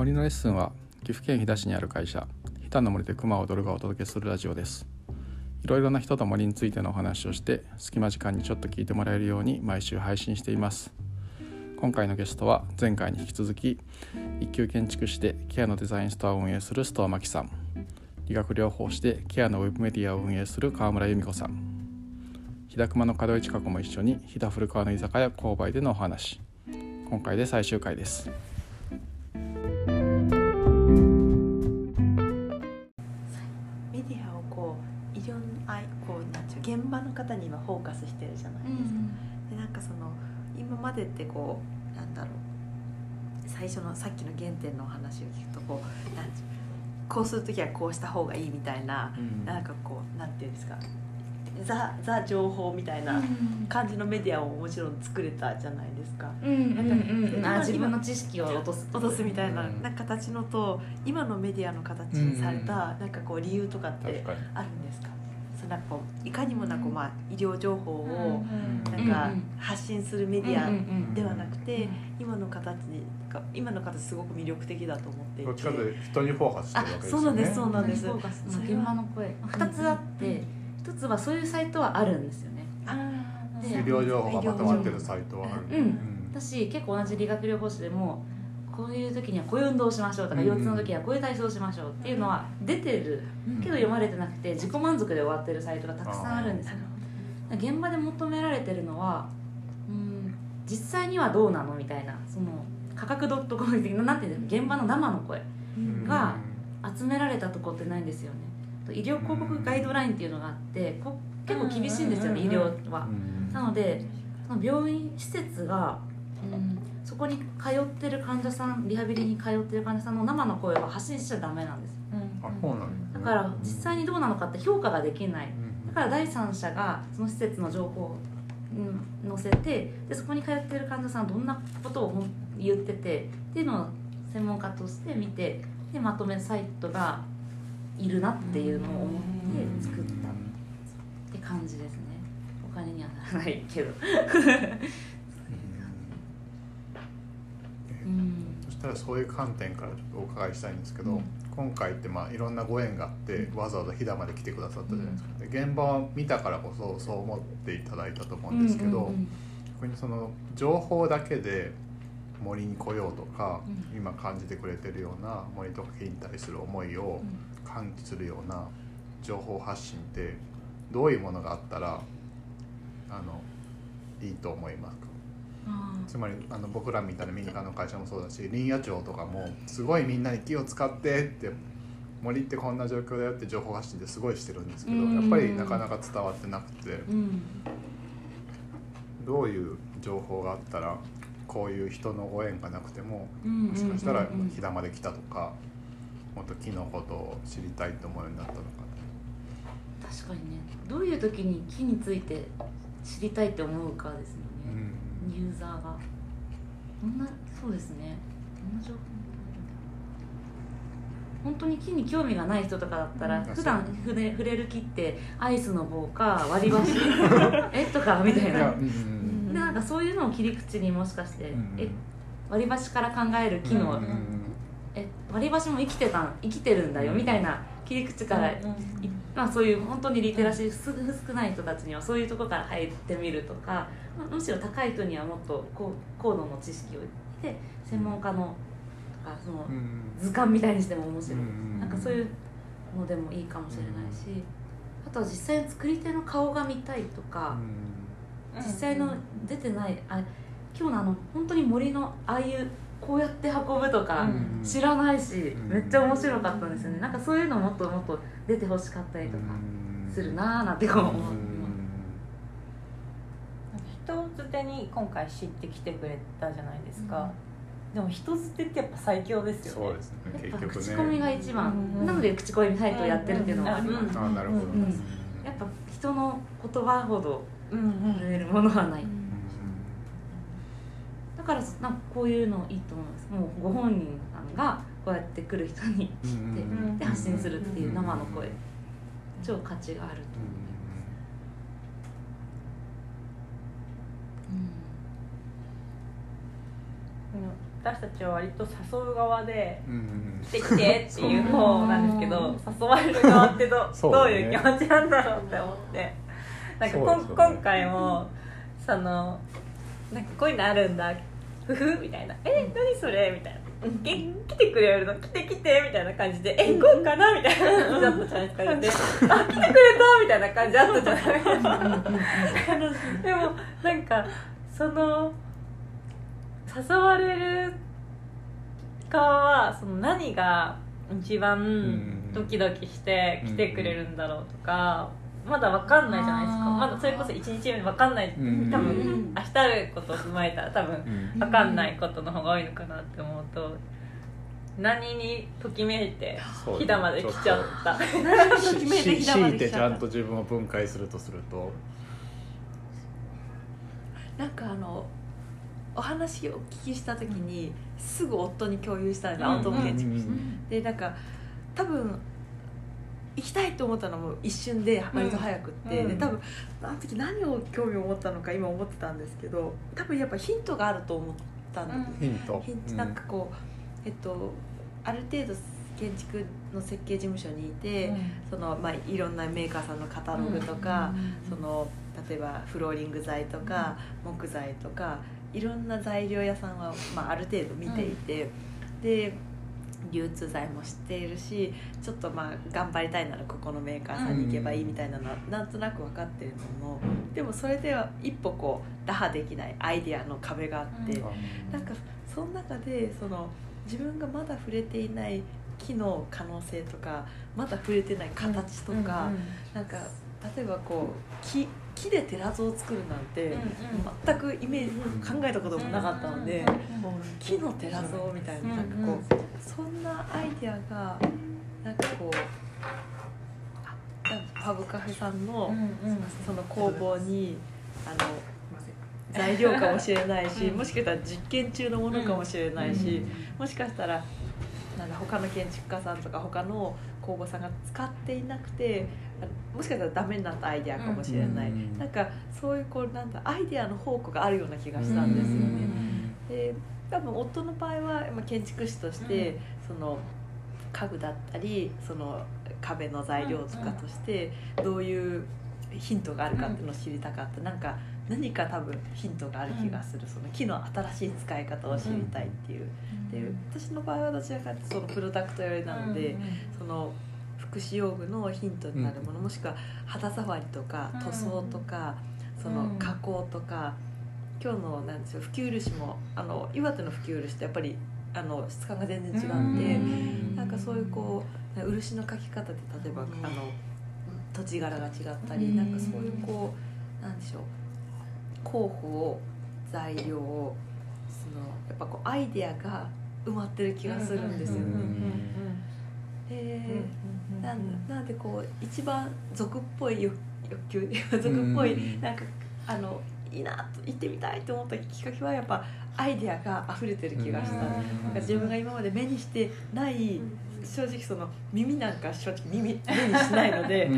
森のレッスンは岐阜県飛騨市にある会社飛騨の森で熊を踊るがお届けするラジオです。いろいろな人と森についてのお話をして隙間時間にちょっと聞いてもらえるように毎週配信しています。今回のゲストは前回に引き続き一級建築士でケアのデザインストアを運営する須藤真希さん。理学療法士でケアのウェブメディアを運営する川村由美子さん。飛騨熊の門井千佳子も一緒に飛騨古川の居酒屋購買でのお話。今回で最終回です。までってこうなんだろう。最初のさっきの原点のお話を聞くとこうなんこうする時はこうした方がいいみたいな、なんかこうなんていうんですか。ザザ情報みたいな感じのメディアをもちろん作れたじゃないですか。自分の知識を落とす落とすみたいな,、うん。なんか形のと今のメディアの形にされた、なんかこう理由とかってあるんですか？なんかいかにもなこう、まあ、医療情報をうんなんか発信するメディアではなくて、今の形が今の形すごく魅力的だと思っていて。どっちかというと人にフォーカスしてるわけですよね。あそうなんですそうなんです。フォーカス。それは現場の声。二つあって一つはそういうサイトはあるんですよね。医療情報がまとまってるサイトはある。うん。私結構同じ理学療法士でもこういう時にはこういう運動をしましょうとか、うん腰痛の時にはこういう体操をしましょうっていうのは出てるけど読まれてなくて自己満足で終わってるサイトがたくさんあるんですよ。現場で求められてるのはうん実際にはどうなのみたいなその価格 .com 的ななんていうんですか現場の生の声うん。が集められたとこってないんですよね。医療広告ガイドラインっていうのがあってこ結構厳しいんですよね医療は。うん。なのでその病院施設が、うん、そこに通ってる患者さんリハビリに通ってる患者さんの生の声は発信しちゃダメなんですあそうなんだ。から実際にどうなのかって評価ができない。うん。だから第三者がその施設の情報をうん載せてでそこに通ってる患者さんはどんなことをほん言っててっていうのを専門家として見てでまとめサイトがいるなっていうのを思って作った。って感じですね。お金にはならないけどそしたらそういう観点からちょっとお伺いしたいんですけど、うん。今回ってまあいろんなご縁があってわざわざ飛騨まで来てくださったじゃないですか、で現場を見たからこそそう思っていただいたと思うんですけど、逆にその情報だけで森に来ようとか、う今感じてくれてるような森とか木に対する思いを感知するような情報発信ってどういうものがあったらあのいいと思いますか？あつまりあの僕らみたいな民間の会社もそうだし林野庁とかもすごいみんなに木を使ってって森ってこんな状況だよって情報発信ってすごいしてるんですけどうん。やっぱりなかなか伝わってなくて。ーうんどういう情報があったらこういう人のご縁がなくてもうんもしかしたらうんうんうん飛騨まで来たとかもっと木のことを知りたいと思うようになったのか。確かにね。どういう時に木について知りたいって思うかですよね、うんユーザーが。どんなそうですね。どんな情報本当に木に興味がない人とかだったらうん。普段触れ触れる木ってアイスの棒か割り箸 えとかみたいな。いやうんでなんかそういうのを切り口にもしかして、うんえ割り箸から考える木の、うんえ割り箸も生きてたん生きてるんだよみたいな切り口から、いまあ、そういう本当にリテラシーす少ない人たちにはそういうところから入ってみるとか、まあむしろ高い人にはもっと高高度の知識を得て専門家のとかそのうん。図鑑みたいにしても面白い、うんなんかそういうのでもいいかもしれないし、あとは実際に作り手の顔が見たいとか、実際の出てないあ今日のあの本当に森のああいうこうやって運ぶとかうん。知らないし、うん。めっちゃ面白かったんですよね。なんかそういうのもっともっと出てほしかったりとかするなーなんてこう。思う、人づてに今回知ってきてくれたじゃないですか、でも人づてってやっぱ最強ですよね。そうですね。やっぱ結局ね。口コミが一番、うん。なので口コミサイトをやってるっていうのもあります、うん。あなるほど、うん。やっぱ人の言葉ほどうんうん。震えるものはない、うんだからなんかこういうのいいと思います。もうご本人さんがこうやって来る人に知って、うん。で発信するっていう生の声。超価値があると思います、私たちは割と誘う側でうんうん来て来てっていう方なんですけど誘われる側ってど,、そうどういう気持ちなんだろうって思って。なんかこね。今回もそのなんかこういうのあるんだふふみたいな「え何それ?」みたいな。え来てくれるの？来て来てみたいな感じで「え行こうかな?」みたいな。感じだったじゃないですかで「あ来てくれた!」みたいな感じだったじゃない？ですかでもなんかその誘われる側はその何が一番ドキドキして来てくれるんだろうとか、まだ分かんないじゃないですか。まだそれこそ1日目分かんない。多うん。分明日あることを踏まえたら多分うん。分かんないことの方が多いのかなって思うと何にときめいてそう飛騨まで来ちゃった。ときめいてちゃんと自分を分解するとすると。なんかあのお話をお聞きした時にすぐ夫に共有したん。です青友建築士でなんか多分行きたいと思ったのも一瞬で割と早くって、うん。で多分あの時何を興味を持ったのか今思ってたんですけど多分やっぱヒントがあると思ったんです、ヒント。ヒント。なんかこうえっとある程度建築の設計事務所にいて、そのまあ、いろんなメーカーさんのカタログとか、その例えばフローリング材とか、木材とかいろんな材料屋さんは、まあ、ある程度見ていて、で流通材も知っているしちょっとまあ頑張りたいならここのメーカーさんに行けばいいみたいなのはなんとなく分かってるのもでもそれでは一歩こう打破できないアイデアの壁があって、うん。なんかその中でその自分がまだ触れていない木の可能性とかまだ触れてない形とか、なんか例えばこう木木で寺像を作るなんて、全くイメージ考えたこともなかったので、木の寺像みたいななんかこう、なアイデアがなんかこうあなんかファブカフェさんの、その工房にあの材料かもしれないし、うん。もしかしたら実験中のものかもしれないし、もしかしたらなんだ他の建築家さんとか他の工房さんが使っていなくてあもしかしたらダメになったアイデアかもしれない、うんなんかそういうこうなんだアイデアの宝庫があるような気がしたんですよね。で多分夫の場合はまあ建築士として、その家具だったりその壁の材料とかとしてどういうヒントがあるかっていうのを知りたかった、なんか何か多分ヒントがある気がする、その木の新しい使い方を知りたいっていう、で私の場合はどちらかというとそのプロダクト寄りなので、その福祉用具のヒントになるもの、もしくは肌触りとか塗装とか、その加工とか今日のなんでしょう普及漆もあの岩手の普及漆ってやっぱりあの質感が全然違って、なんかそういうこう漆の描き方で例えば、あの土地柄が違ったり、なんかそういうこうなんでしょう候補材料をそのやっぱこうアイデアが埋まってる気がするんですよね。でなんなんでこう一番俗っぽい欲欲求 俗っぽいうん。なんかあのいいなと行ってみたいと思ったきっかけはやっぱアイデアが溢れてる気がした、うん。なんか自分が今まで目にしてない正直その耳なんか正直耳目にしないので、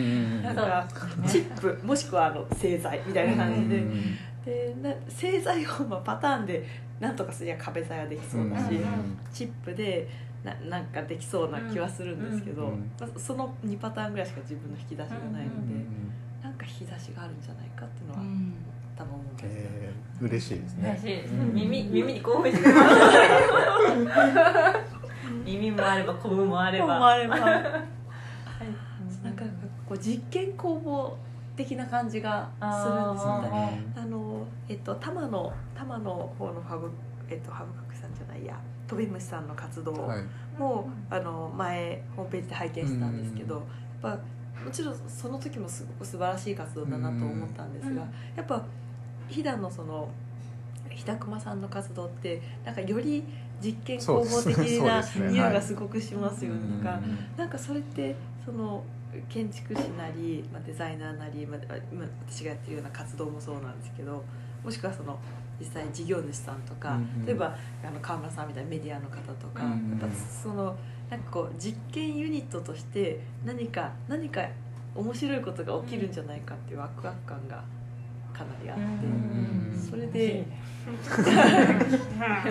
なんかチップもしくはあの製材みたいな感じで、でな製材をまあパターンでなんとかすりゃ壁材はできそうだし、チップでななんかできそうな気はするんですけど、うんまあその2パターンぐらいしか自分の引き出しがないので、なんか引き出しがあるんじゃないかっていうのは多分思うんですえー、嬉しいですね。嬉しいです。うん。耳耳に興奮してます。耳もあればコブもあれば。思われば。なんかこう実験工房的な感じがするんですよね。ああのえっと多摩の多摩の方のファブえっとハブカクさんじゃないや。飛び虫さんの活動はい。も、あの前ホームページで拝見したんですけど、やっぱもちろんその時もすごく素晴らしい活動だなと思ったんですが、うん。やっぱ飛騨のその日田熊さんの活動ってなんかより実験工房的な匂いがすごくしますよね。うんなんかなんかそれってその建築士なり、まあ、デザイナーなり、まあ、今私がやってるような活動もそうなんですけどもしくはその実際事業主さんとか、うんうん。例えばあの川村さんみたいなメディアの方とか、うんうん。やっぱそのなんかこう実験ユニットとして何か何か面白いことが起きるんじゃないかっていうワクワク感がかなりあってそれで あ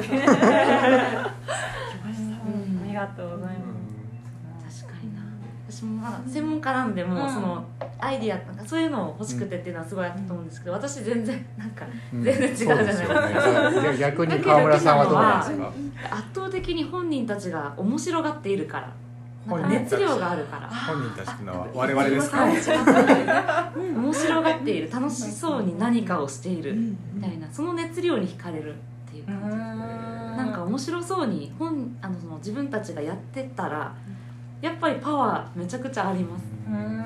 りがとうございます。私も専門家なんでもそのアイディアなんかそういうのを欲しくてっていうのはすごいあったと思うんですけど私全然なんかうん。全然違うじゃないですか。逆に川村さんはどうなんですか？圧倒的に本人たちが面白がっているから。熱量があるから。本人たちっていうのは我々ですか？はい面白がっている。楽しそうに何かをしている。みたいな。その熱量に惹かれるっていう感じ。ですなんか面白そうに本あのその自分たちがやってたらやっぱりパワーめちゃくちゃあります。うんうんうん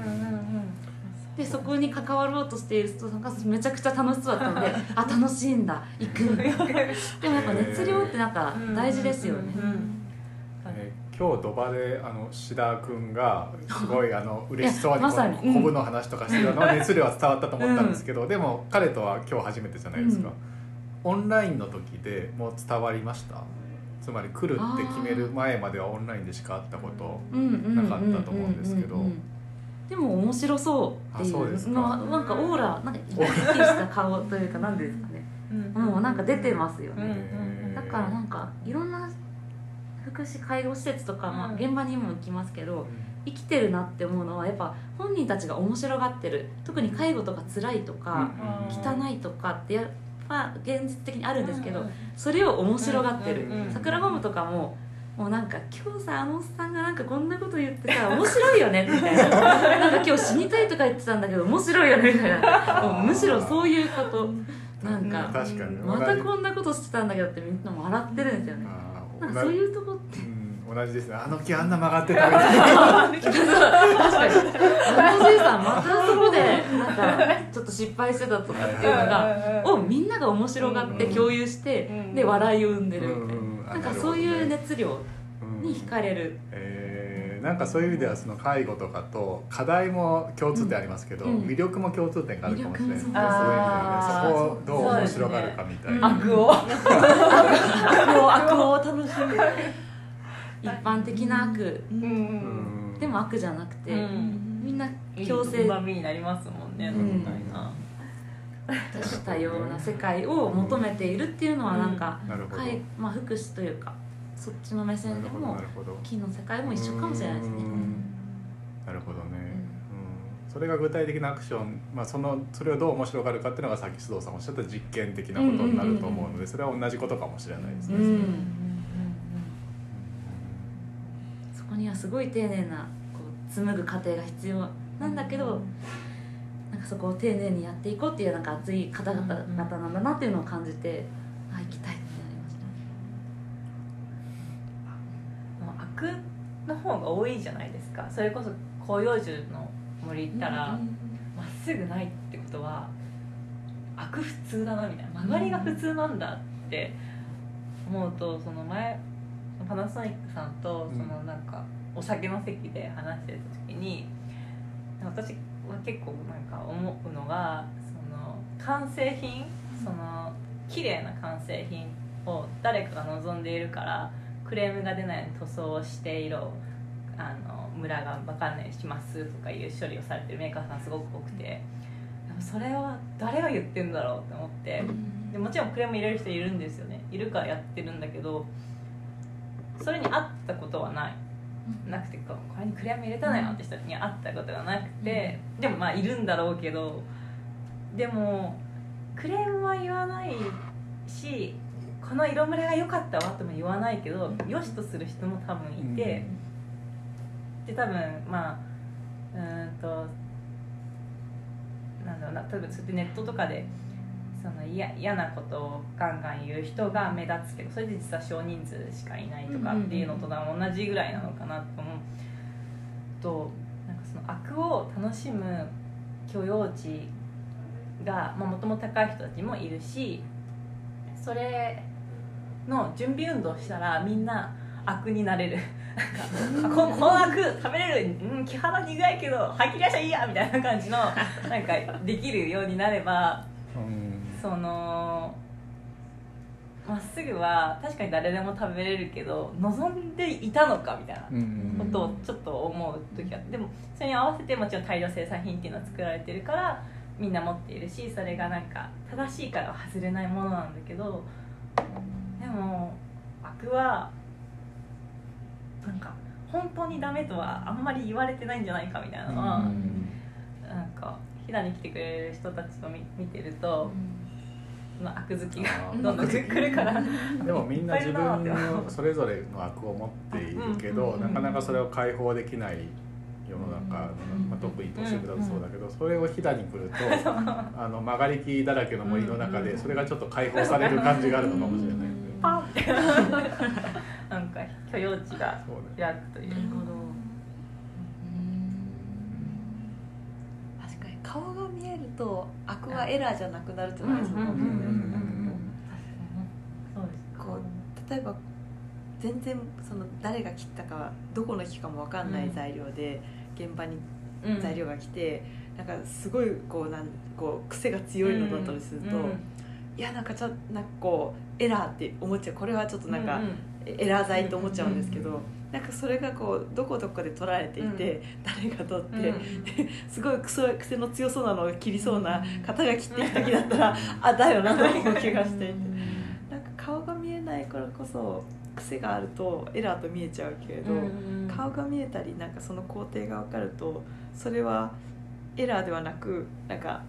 でそこに関わろうとしている人がめちゃくちゃ楽しそうだったのであ楽しいんだ。行く でもやっぱ熱量ってなんか大事ですよね。今日土場であの志田君がすごいあの嬉しそうにこいやまさに。うコブの話とかしてるの 熱量は伝わったと思ったんですけど、でも彼とは今日初めてじゃないですか、オンラインの時でもう伝わりました？つまり来るって決める前まではオンラインでしか会ったことなかったと思うんですけど。でも面白そうっていあそうですか。うのはなんかオーラなんか生きした顔というか何ですかね。うん。もうなんか出てますよね。だからなんかいろんな福祉介護施設とか、まあ、うん。現場にも行きますけど生きてるなって思うのはやっぱ本人たちが面白がってる特に介護とか辛いとか、うん。汚いとかってやっぱ現実的にあるんですけど、うんそれを面白がってる、うんうんうん桜ホームとかももうなんか今日さあのおっさんがなんかこんなこと言ってさ面白いよねみたいな。なんか今日死にたいとか言ってたんだけど面白いよねみたいな。もうむしろそういうこと。なんか確かに。またこんなことしてたんだけどってみんなも笑ってるんですよね。なんかそういうとこってうん同じですね。あの木あんな曲がってたみたいな。確かに。おじいさんまたそこでなんかちょっと失敗してたとかっていうのがをみんなが面白がって共有してうんで笑いを生んでる。うんみたいうん。あななんかそういうね熱量に惹かれる。えーなんかそういう意味ではその介護とかと課題も共通点ありますけど、うん。魅力も共通点があるかもしれないそういうそこをどう面白がるかみたいな、悪を。悪を。悪を楽しむ 一般的な悪。うん。うん。でも悪じゃなくてうん。みんな強共生制うまみになりますもんね、うん。みたいな。したような世界を求めているっていうのはなんか、なるほど、介まあ、福祉というかそっちの目線でもなるほど。金の世界も一緒かもしれないですね。うん。なるほどね、うん。それが具体的なアクション、まあ、そのそれをどう面白がるかっていうのがさっき須藤さんおっしゃった実験的なことになると思うのでそれは同じことかもしれないですね、うんすごい丁寧なこう紡ぐ過程が必要。なんだけどなんかそこを丁寧にやっていこうっていうなんか熱い方々々なんだなっていうのを感じてあ行きたいってなりました。もう悪の方が多いじゃないですか。それこそ広葉樹の森行ったらまっすぐないってことは悪普通だなみたいな。曲がりが普通なんだって思うとその前パナソニックさんとそのなんかお酒の席で話してた時に私は結構なんか思うのがその完成品その綺麗な完成品を誰かが望んでいるからクレームが出ないように塗装をして色をあのムラが分かんないしますとかいう処理をされてるメーカーさんすごく多くてでもそれは誰が言ってんだろうって思ってでもちろんクレーム入れる人いるんですよね。いるからやってるんだけどそれに合ったことはないなくてこれにクレーム入れたのよって人に会ったことがなくて、でもまあいるんだろうけどでもクレームは言わないしこの色ムラが良かったわとも言わないけど良しとする人も多分いて、で多分まあうーんとなんだろうな例えばそうやってネットとかでその嫌嫌なことをガンガン言う人が目立つけどそれで実は少人数しかいないとかっていうのと同じぐらいなのかなと思うとなんかその悪を楽しむ許容値がもともと高い人たちもいるしそれの準備運動したらみんな悪になれる。なんかあここの悪食べれるうん木肌苦いけど吐き出しゃいいやみたいな感じのなんかできるようになればうんそのまっすぐは確かに誰でも食べれるけど望んでいたのかみたいなうんことをちょっと思う時があってでもそれに合わせてもちろん大量生産品っていうのは作られてるからみんな持っているしそれがなんか正しいからは外れないものなんだけどでも悪はなんか本当にダメとはあんまり言われてないんじゃないかみたいなのは、なんか飛騨に来てくれる人たちと見見てると、まあ、悪好きがどんどん来るから。でもみんな自分のそれぞれの悪を持っているけど、うん。なかなかそれを解放できない世の中、うん。まあ、特に都市部だとそうだけど、それを飛騨に来るとあの曲がり木だらけの森の中でそれがちょっと解放される感じがあるのかもしれない、ねパンみたいななんか許容値が開くという顔が見えると悪はエラーじゃなくなるっていうのがそうかもしれないですねそうです。こう例えば全然その誰が切ったかどこの木かも分かんない材料で現場にうん材料が来て、なんかすごいこうなんこう癖が強いのだったりすると、うんいやなんかちょなんかこうエラーって思っちゃう。これはちょっとなんか、エラー剤と思っちゃうんですけど、なんかそれがこうどこどこで取られていて、誰が取って、すごい癖癖の強そうなのを切りそうな方が切ってきた時だったら、あだよなと思う気がしていて。なんか顔が見えないからこそ癖があるとエラーと見えちゃうけれど、顔が見えたりなんかその工程が分かるとそれはエラーではなくなんか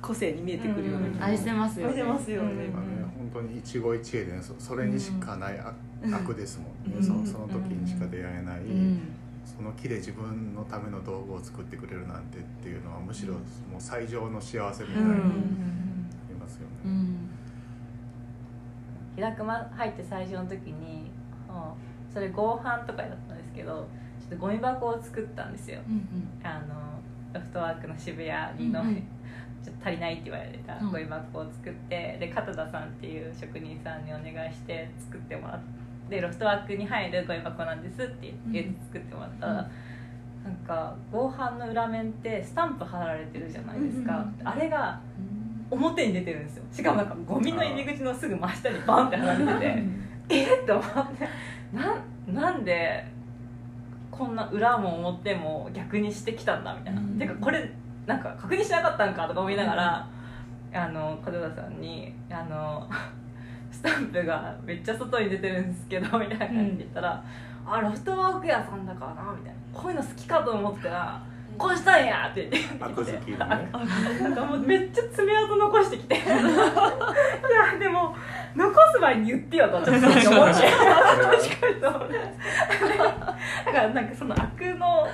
個性に見えてくるような気が愛してますよ愛してますよね、うん。まあね。本当に一期一会で、ね、そそれにしかない悪,、悪ですもんね、うん。そのその時にしか出会えない、うん。その木で自分のための道具を作ってくれるなんてっていうのはむしろもう最上の幸せみたいになりますよね。うん。平熊入って最初の時に、うん。それ合板とかだったん。ですけどちょっとゴミ箱を作ったん。ですよあのロフトワークの渋谷にの、うん。うん。ちょっと足りないって言われたゴミ箱を作って、で片田さん。っていう職人さん。にお願いして作ってもらってロフトワークに入るゴミ箱なんですって言って作ってもらった。ら、うん。なんか合板の裏面ってスタンプ貼られてるじゃないですか、うんあれが表に出てるんですよ。しかもなんかゴミの入り口のすぐ真下にバンって貼られてて えっって思ってなんなんでこんな裏も表も逆にしてきたんだみたいな、うん。てかこれなんか確認しなかったんかとか思いながら、あの門田さんにあのスタンプがめっちゃ外に出てるんですけどみたいな感じで言ったら「あロフトワーク屋さんだからな」みたいな「こういうの好きかと思ったらこうしたんや」って言って悪好きにね。なんかもうめっちゃ爪痕残してきて。いやでも残す前に言ってよとちょっと思って。確かにと思ってだからなんかその悪の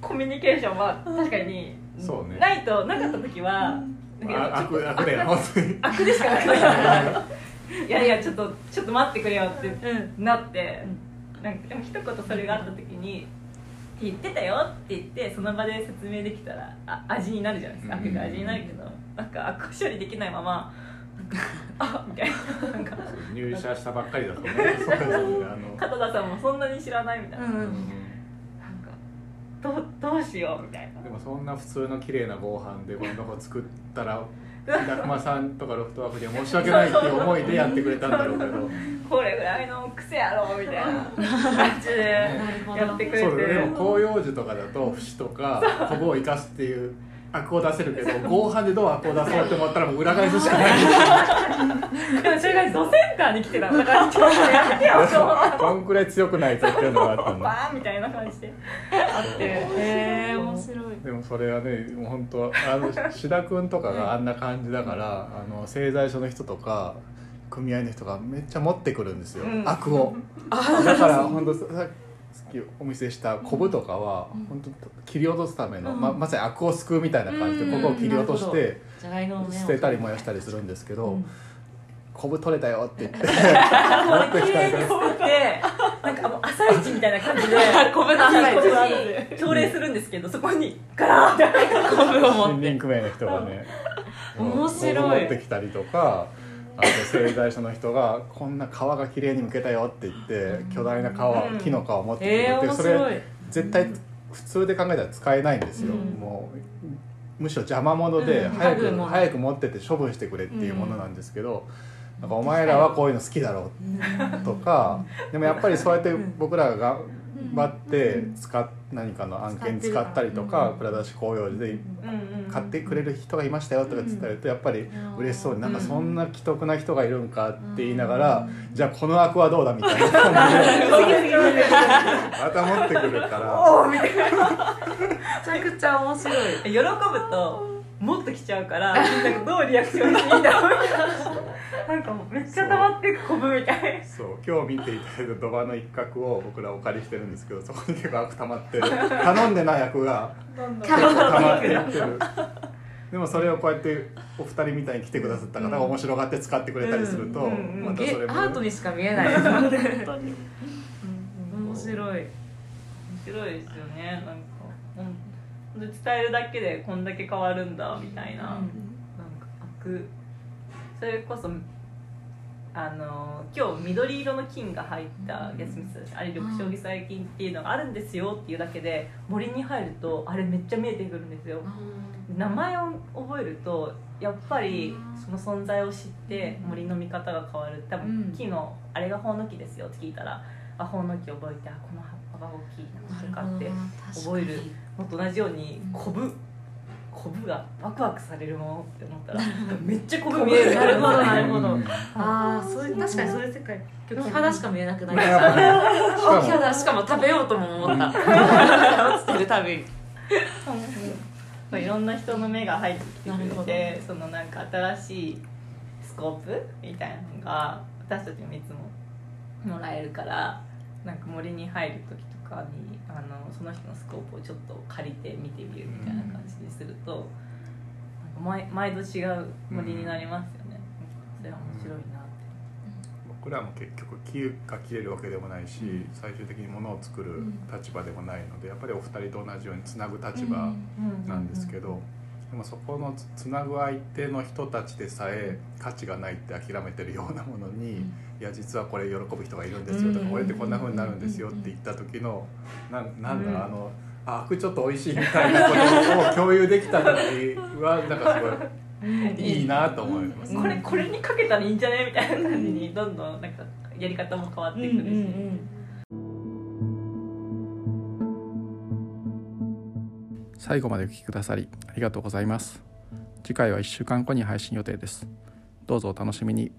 コミュニケーションは確かにそうね。ないとなかった時はなん悪悪。悪でしかないから いやいやちょっとちょっと待ってくれよってなって、なんかでも一言それがあった時に「って言ってたよ」って言ってその場で説明できたらあ味になるじゃないですか。うん。味になるけどなんか悪処理できないままあみたいな。なんか。入社したばっかりだとね。そう。片田さんもそんなに知らないみたいな、うんなんかどうどうしようみたいな。でもそんな普通の綺麗な合板でゴミ箱作ったら平熊さんとかロフトワークには申し訳ないっていう思いでやってくれたんだろうけど。これぐらいの癖やろみたいな感じでやってくれて。そうでも広葉樹とかだと節とかコブを生かすっていう悪を出せるけど 合板でどう悪を出そうって思ったらもう裏返すしかない。でもそれがドセンターに来てただからちょっとやめてよこんくらい強くないとっていうのがあったんだバーンみたいな感じであって。へえ面白い。でもそれはねもう本当あの志田君とかがあんな感じだからあの製材所の人とか組合の人がめっちゃ持ってくるんですよ、うん。悪を。だから本当さっきお見せしたコブとかは本当切り落とすための、うん。ままさに悪を救うみたいな感じでうん。ここを切り落としなて捨てたり燃やしたりするんですけどうん「コブ取れたよ」って言って 持ってきたりとか。でなんかもう朝一みたいな感じで コブの朝一朝礼するん。ですけどそこにガラーってコブを持っ森て林組合の人がね面白い持ってきたりとかあと製材所の人が「こんな皮が綺麗に剥けたよ」って言って巨大な皮、うん。木の皮を持ってきてえー、くれて、面そ白い。れ絶対普通で考えたら使えないんですよ、うん。もうむしろ邪魔者でうん。早く、家具も。早く持ってって処分してくれっていうものなんですけど、なんかお前らはこういうの好きだろうとかでもやっぱりそうやって僕らが張って使っ何かの案件使ったりとか蔵出し公用時で買ってくれる人がいましたよとか伝えるとやっぱり嬉しそうになんかそんな既得な人がいるんかって言いながらじゃあこの枠はどうだみたいな感じで また持ってくるから。めちゃくちゃ面白い。喜ぶともっと来ちゃうからなんかどうリアクションしていいんだろうみたいな。なんかもうめっちゃ溜まってくこぶみたい。そう今日見ていただいた土間の一角を僕らお借りしてるんですけどそこに結構悪溜まって頼んでない役が結構溜まっていってる。でもそれをこうやってお二人みたいに来てくださった方が面白がって使ってくれたりすると、うんうんうん。またそれも。アートにしか見えない。面白い。面白いですよねなんかほんと伝えるだけでこんだけ変わるんだみたいな、なんか悪。それこそあの今日緑色の金が入ったゲスミスあれ緑小微細菌っていうのがあるんですよっていうだけで森に入るとあれめっちゃ見えてくるんですよ。名前を覚えるとやっぱりその存在を知って森の見方が変わる。多分木のあれがホウノキですよって聞いたらあホウノキ覚えてあこの葉っぱが大きいなとかって覚えるのと同じようにコブコブがワクワクされるものって思ったら めっちゃコブ見える。なるほどなるほど。うん。ああそういう確かにそういう世界今日肌しか見えなくなりやっぱねしかも肌しかも食べようとも思った。落ちてるたびにいろんな人の目が入ってきてくれてそのなんか新しいスコープみたいなのが私たちもいつももらえるからなんか森に入る時とかにあのその人のスコープをちょっと借りて見てみるみたいな感じにすると、なんか毎毎度違う森になりますよね、それは面白いなって。僕らも結局木が切れるわけでもないし、最終的にものを作る立場でもないのでやっぱりお二人と同じようにつなぐ立場なんですけど、でもそこのつつなぐ相手の人たちでさえ価値がないって諦めてるようなものに、いや実はこれ喜ぶ人がいるんですよとか、うんこれってこんな風になるんですよって言った時のなんなんだろう、うんあのあちょっと美味しいみたいなことを共有できた時はなんかすごいいいなと思います。これこれにかけたらいいんじゃねみたいな感じにどんどんなんかやり方も変わってくるし、最後までお聞きくださりありがとうございます次回は1週間後に配信予定ですどうぞお楽しみに